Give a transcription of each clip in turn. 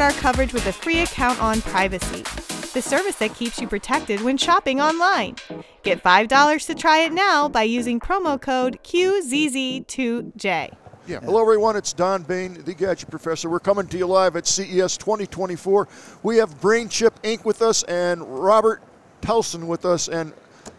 support our coverage with a free account on Privacy, the service that keeps you protected when shopping online. Get $5 to try it now by using promo code QZZ2J. Yeah. Hello, everyone. It's Don Bain, the Gadget Professor. We're coming to you live at CES 2024. We have BrainChip Inc. with us and Robert Telson with us, and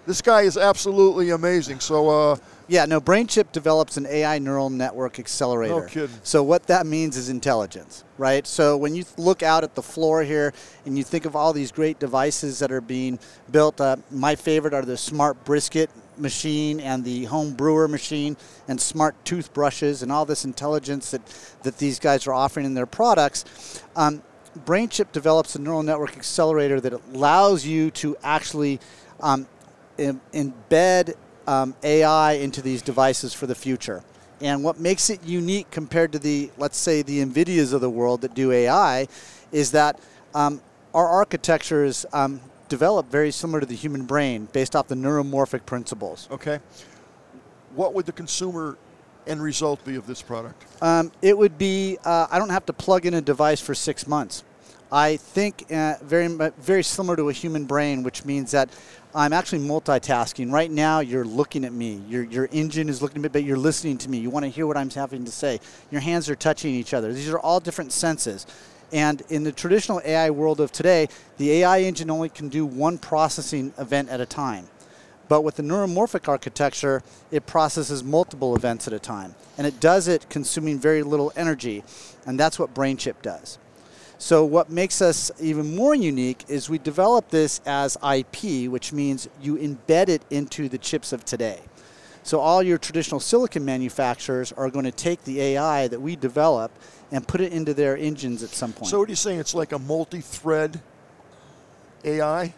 this guy is absolutely amazing. So, uh, Yeah, no, BrainChip develops an AI neural network accelerator. No kidding. So what that means is intelligence, right? So when you look out at the floor here and you think of all these great devices that are being built, uh, my favorite are the smart brisket machine and the home brewer machine and smart toothbrushes and all this intelligence that, that these guys are offering in their products. Um, BrainChip develops a neural network accelerator that allows you to actually um, em- embed um, AI into these devices for the future. And what makes it unique compared to the, let's say, the NVIDIAs of the world that do AI is that um, our architecture is um, developed very similar to the human brain based off the neuromorphic principles. okay. What would the consumer end result be of this product? Um, it would be uh, I don't have to plug in a device for six months. I think uh, very very similar to a human brain, which means that I'm actually multitasking. Right now, you're looking at me. Your your engine is looking at me, but you're listening to me. You want to hear what I'm having to say. Your hands are touching each other. These are all different senses. And in the traditional AI world of today, the AI engine only can do one processing event at a time. But with the neuromorphic architecture, it processes multiple events at a time. And it does it consuming very little energy. And that's what BrainChip does. So, what makes us even more unique is we develop this as IP, which means you embed it into the chips of today. So, all your traditional silicon manufacturers are going to take the AI that we develop and put it into their engines at some point. So, what are you saying? It's like a multi thread AI?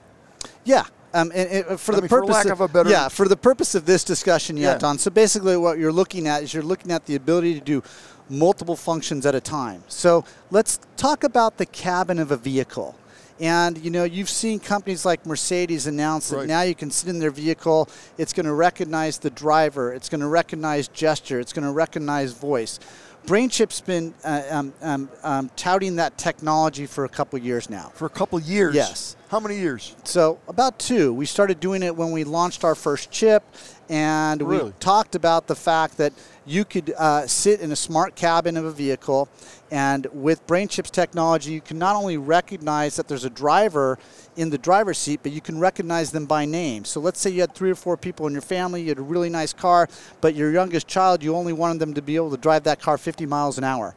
Yeah. Um, and, and for I the mean, for purpose lack of a better- yeah, for the purpose of this discussion, yeah, Yeah. Don. So basically, what you're looking at is you're looking at the ability to do multiple functions at a time. So let's talk about the cabin of a vehicle. And you know, you've seen companies like Mercedes announce that Right. now you can sit in their vehicle. It's going to recognize the driver. It's going to recognize gesture. It's going to recognize voice. BrainChip's been uh, um, um, um, touting that technology for a couple years now. For a couple years? Yes. How many years? So about two. We started doing it when we launched our first chip, and Really? we talked about the fact that you could uh, sit in a smart cabin of a vehicle, and with BrainChip's technology, you can not only recognize that there's a driver in the driver's seat, but you can recognize them by name. So let's say you had three or four people in your family, you had a really nice car, but your youngest child, you only wanted them to be able to drive that car 50 miles an hour.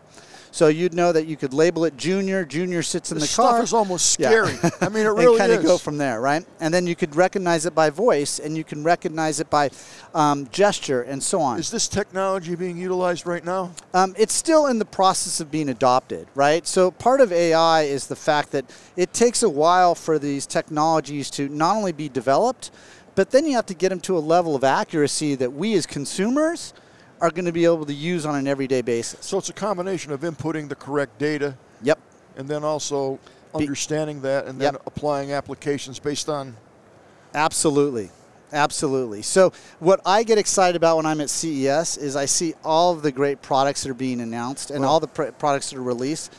So you'd know that you could label it Junior. Junior sits in This the stuff car. is almost Yeah. scary. I mean, it really kind of go from there, right? And then you could recognize it by voice, and you can recognize it by um, gesture, and so on. Is this technology being utilized right now? Um, it's still in the process of being adopted, right? So part of AI is the fact that it takes a while for these technologies to not only be developed, but then you have to get them to a level of accuracy that we as consumers are going to be able to use on an everyday basis. So it's a combination of inputting the correct data Yep. and then also understanding that and then Yep. applying applications based on Absolutely. Absolutely. So, what I get excited about when I'm at CES is I see all of the great products that are being announced and Well- all the pr- products that are released.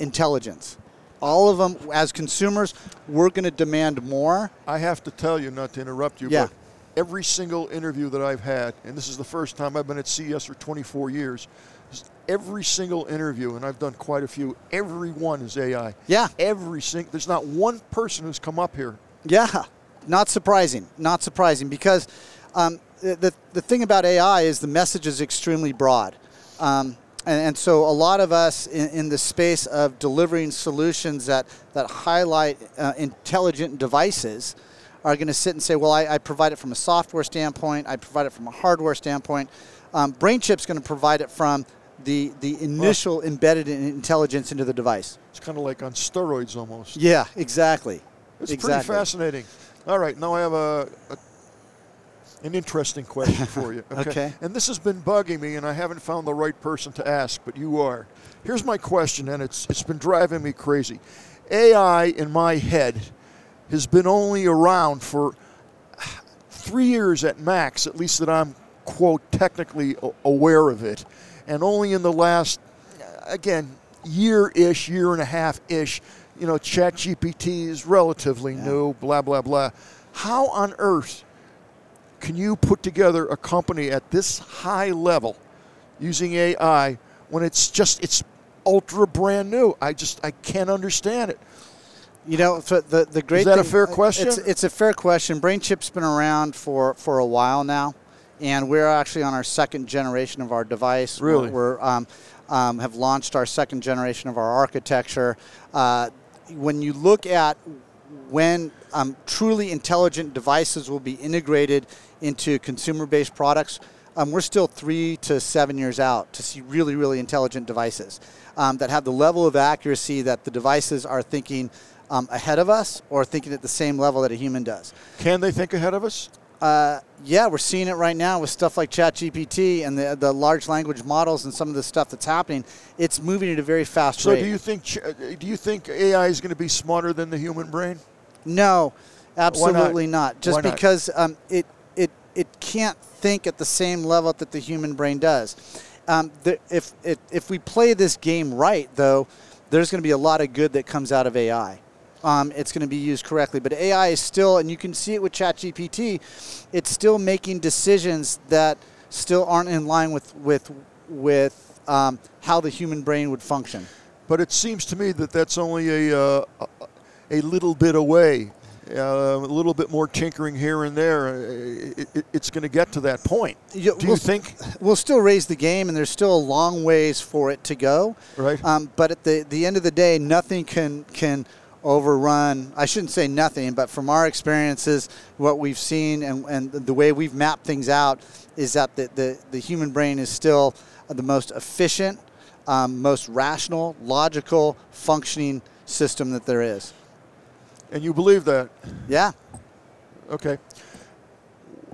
Intelligence. All of them, as consumers, we're going to demand more. I have to tell you, not to interrupt you, Yeah. but every single interview that I've had, and this is the first time I've been at CES for 24 years, every single interview, and I've done quite a few, every one is AI. Yeah. Every single, there's not one person who's come up here. Yeah, not surprising. Not surprising because um, the, the, thing about AI is the message is extremely broad. Um, and, and so a lot of us in, in the space of delivering solutions that, that highlight uh, intelligent devices are going to sit and say, well, I, I provide it from a software standpoint, I provide it from a hardware standpoint. Um, BrainChip's going to provide it from the, the initial embedded in- intelligence into the device. It's kind of like on steroids almost. Yeah, exactly. It's exactly. pretty fascinating. All right, now I have a, a an interesting question for you. Okay. And this has been bugging me, and I haven't found the right person to ask, but you are. Here's my question, and it's it's been driving me crazy. AI in my head has been only around for three years at max, at least that I'm quote technically aware of it, and only in the last again year-ish, year and a half-ish. You know, ChatGPT is relatively Yeah. new. Blah blah blah. How on earth can you put together a company at this high level using AI when it's just it's ultra brand new? I just I can't understand it. You know, the the great is that a fair question? It's, it's a fair question. BrainChip's been around for for a while now, and we're actually on our second generation of our device. Really? we're, we're um, um, have launched our second generation of our architecture. Uh, when you look at when um, truly intelligent devices will be integrated into consumer-based products, um, we're still three to seven years out to see really, really intelligent devices um, that have the level of accuracy that the devices are thinking um, ahead of us or thinking at the same level that a human does. Can they think ahead of us? Uh, yeah, we're seeing it right now with stuff like ChatGPT and the, the large language models and some of the stuff that's happening. It's moving at a very fast So rate. So, do you think uh, do you think AI is going to be smarter than the human brain? No, absolutely not? Just not? because um, it it it can't think at the same level that the human brain does. Um, the, if, if if we play this game right, though, there's going to be a lot of good that comes out of AI. Um, it's going to be used correctly, but AI is still, and you can see it with ChatGPT, it's still making decisions that still aren't in line with with with um, how the human brain would function. But it seems to me that that's only a uh, a- little bit away. Uh, a little bit more tinkering here and there. Uh, it, it, it's going to get to that point. You- Do you we'll- think? we'll still raise the game, and there's still a long ways for it to go. Right. Um, but at the the end of the day, nothing can can overrun. I shouldn't say nothing, but from our experiences, what we've seen and, and the way we've mapped things out is that the the, the human brain is still the most efficient, um, most rational, logical, functioning system that there is. And you believe that? Yeah. Okay.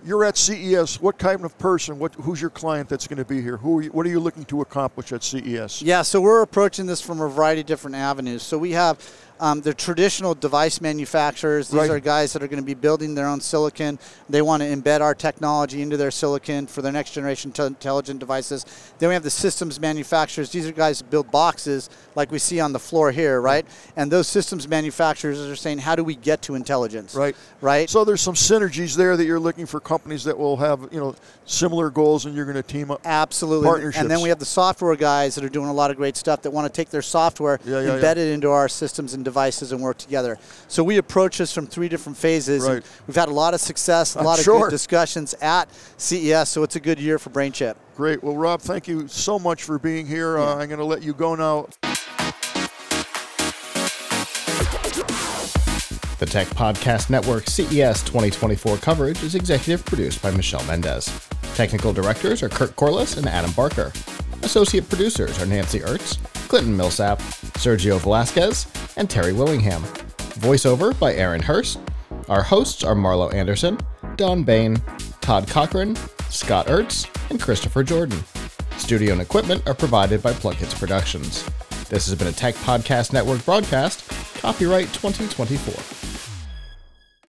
You're at CES. What kind of person? What? Who's your client that's going to be here? Who? Are you, what are you looking to accomplish at CES? Yeah, so we're approaching this from a variety of different avenues. So we have um, the traditional device manufacturers. These Right. are guys that are going to be building their own silicon. They want to embed our technology into their silicon for their next generation t- intelligent devices. Then we have the systems manufacturers. These are guys that build boxes like we see on the floor here, right? And those systems manufacturers are saying, how do we get to intelligence? Right. Right. So there's some synergies there that you're looking for companies that will have you know similar goals, and you're going to team up. Absolutely. Partnerships. And then we have the software guys that are doing a lot of great stuff that want to take their software, Yeah, yeah, embed it into our systems and devices, and work together. So we approach this from three different phases. and Right. We've had a lot of success, a I'm lot of sure. good discussions at CES. So it's a good year for BrainChip. Great. Well, Rob, thank you so much for being here. Uh, I'm going to let you go now. The Tech Podcast Network CES 2024 coverage is executive produced by Michelle Mendez. Technical directors are Kurt Corliss and Adam Barker. Associate producers are Nancy Ertz, Clinton Millsap, Sergio Velasquez, and Terry Willingham. Voiceover by Aaron Hurst. Our hosts are Marlo Anderson, Don Bain, Todd Cochran, Scott Ertz, and Christopher Jordan. Studio and equipment are provided by Plug Hits Productions. This has been a Tech Podcast Network broadcast, copyright 2024.